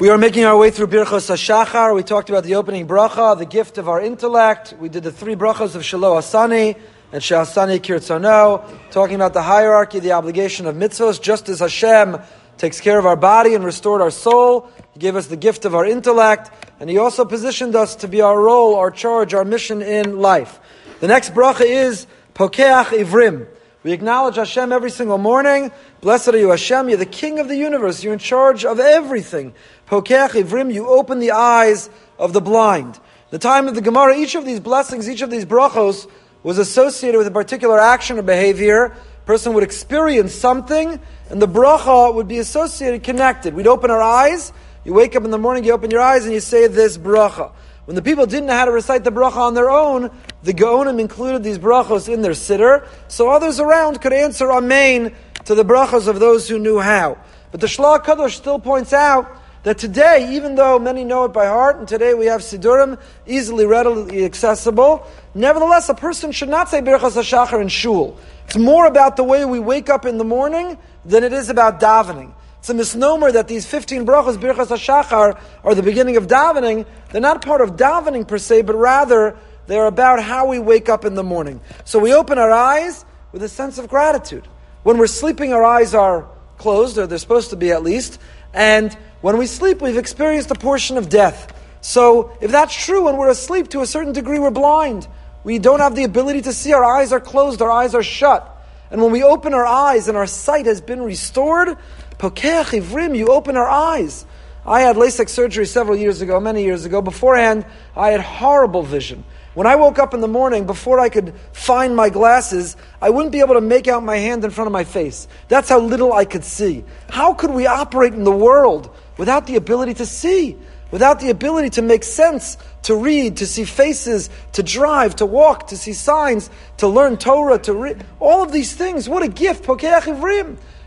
We are making our way through Birchos HaShachar. We talked about the opening bracha, the gift of our intellect. We did the three brachas of Shelo Asani and Shehasani Kirtzano, talking about the hierarchy, the obligation of mitzvahs, just as Hashem takes care of our body and restored our soul. He gave us the gift of our intellect, and He also positioned us to be our role, our charge, our mission in life. The next bracha is Pokeach Ivrim. We acknowledge Hashem every single morning. Blessed are you, Hashem. You're the King of the universe. You're in charge of everything. Pokeach Ivrim, you open the eyes of the blind. The time of the Gemara, each of these blessings, each of these brachos, was associated with a particular action or behavior. Person would experience something, and the bracha would be associated, connected. We'd open our eyes. You wake up in the morning, you open your eyes, and you say this bracha. When the people didn't know how to recite the bracha on their own, the Gaonim included these brachos in their siddur, so others around could answer Amen to the brachos of those who knew how. But the Shlah Kadosh still points out that today, even though many know it by heart, and today we have Siddurim easily, readily accessible, nevertheless, a person should not say Birchas HaShachar in shul. It's more about the way we wake up in the morning than it is about davening. It's a misnomer that these 15 brachos, Birchas HaShachar, are the beginning of davening. They're not part of davening per se, but rather they're about how we wake up in the morning. So we open our eyes with a sense of gratitude. When we're sleeping, our eyes are closed, or they're supposed to be at least. And when we sleep, we've experienced a portion of death. So if that's true, when we're asleep, to a certain degree, we're blind. We don't have the ability to see. Our eyes are closed, our eyes are shut. And when we open our eyes and our sight has been restored, Pokeach Ivrim, you open our eyes. I had LASIK surgery several years ago, many years ago. Beforehand, I had horrible vision. When I woke up in the morning, before I could find my glasses, I wouldn't be able to make out my hand in front of my face. That's how little I could see. How could we operate in the world without the ability to see? Without the ability to make sense, to read, to see faces, to drive, to walk, to see signs, to learn Torah, to read. All of these things. What a gift.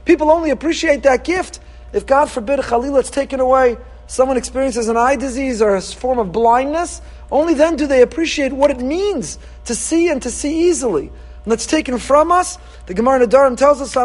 People only appreciate that gift if, God forbid, chalilah, it's taken away. Someone experiences an eye disease or a form of blindness. Only then do they appreciate what it means to see and to see easily. And that's taken from us. The Gemara Nedarim tells us,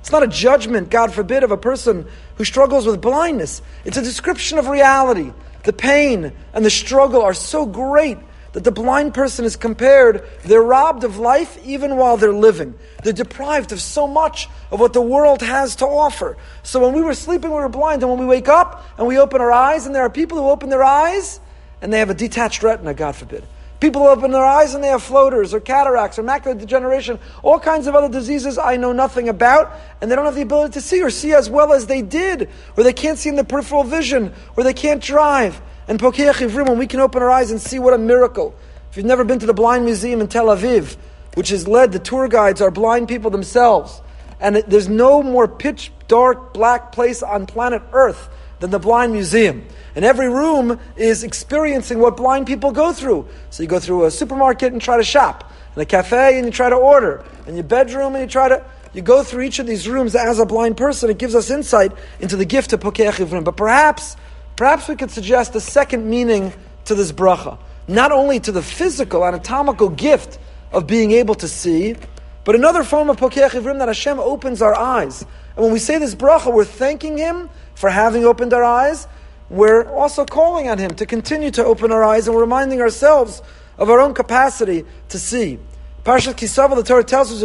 It's not a judgment, God forbid, of a person who struggles with blindness. It's a description of reality. The pain and the struggle are so great that the blind person is compared, they're robbed of life even while they're living. They're deprived of so much of what the world has to offer. So when we were sleeping, we were blind, and when we wake up and we open our eyes, and there are people who open their eyes and they have a detached retina, God forbid. People who open their eyes and they have floaters or cataracts or macular degeneration, all kinds of other diseases I know nothing about, and they don't have the ability to see or see as well as they did, or they can't see in the peripheral vision, or they can't drive. And Pokeach Ivrim, when we can open our eyes and see what a miracle. If you've never been to the Blind Museum in Tel Aviv, which has led, the tour guides are blind people themselves. And there's no more pitch dark black place on planet Earth than the Blind Museum. And every room is experiencing what blind people go through. So you go through a supermarket and try to shop, and a cafe and you try to order, and your bedroom and you try to. You go through each of these rooms as a blind person. It gives us insight into the gift of Pokeach Ivrim. But perhaps Perhaps we could suggest a second meaning to this bracha. Not only to the physical, anatomical gift of being able to see, but another form of Pokeach Ivrim that Hashem opens our eyes. And when we say this bracha, we're thanking Him for having opened our eyes. We're also calling on Him to continue to open our eyes, and we're reminding ourselves of our own capacity to see. Parshat Ki Savo, the Torah tells us,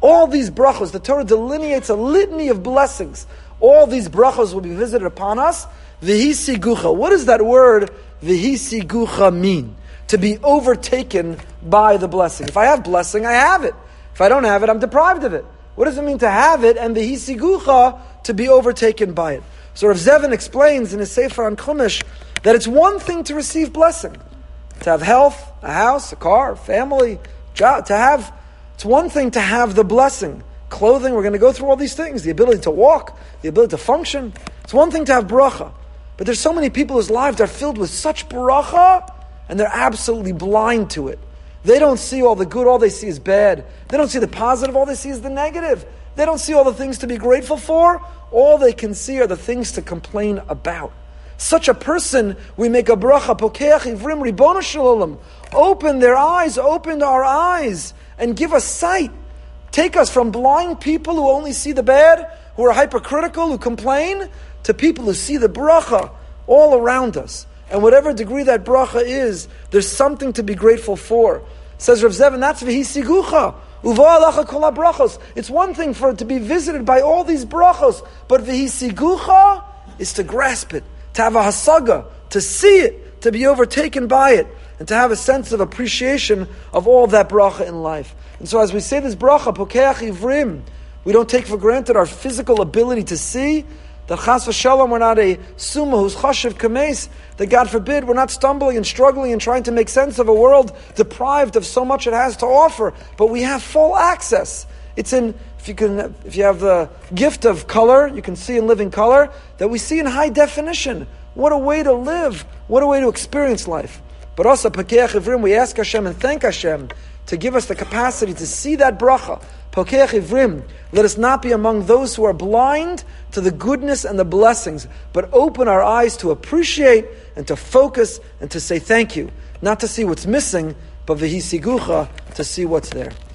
All these brachas, the Torah delineates a litany of blessings all these brachos will be visited upon us. V'hisigucha. What does that word v'hisigucha mean? To be overtaken by the blessing. If I have blessing, I have it. If I don't have it, I'm deprived of it. What does it mean to have it and v'hisigucha to be overtaken by it? So Rav Zevin explains in his Sefer on Chumash that it's one thing to receive blessing, to have health, a house, a car, family, job, to have. It's one thing to have the blessing clothing. We're going to go through all these things. The ability to walk, the ability to function. It's one thing to have bracha. But there's so many people whose lives are filled with such bracha, and they're absolutely blind to it. They don't see all the good, all they see is bad. They don't see the positive, all they see is the negative. They don't see all the things to be grateful for. All they can see are the things to complain about. Such a person, we make a bracha, pokeach ivrim ribono shel olam. Open their eyes, open our eyes, and give us sight. Take us from blind people who only see the bad, who are hypercritical, who complain, to people who see the bracha all around us. And whatever degree that bracha is, there's something to be grateful for. Says Rav Zevin, that's v'hisigucha. It's one thing for it to be visited by all these brachos, but v'hisigucha is to grasp it, to have a hasaga, to see it, to be overtaken by it, and to have a sense of appreciation of all of that bracha in life. And so as we say this bracha, pokeach ivrim, we don't take for granted our physical ability to see, that chas v'shalom, we're not a summa who's chashuv k'meis, that God forbid we're not stumbling and struggling and trying to make sense of a world deprived of so much it has to offer, but we have full access. It's in, if you can, if you have the gift of color, you can see and live in living color, that we see in high definition. What a way to live, what a way to experience life. But also, we ask Hashem and thank Hashem to give us the capacity to see that bracha. Let us not be among those who are blind to the goodness and the blessings, but open our eyes to appreciate and to focus and to say thank you. Not to see what's missing, but v'hisigucha, to see what's there.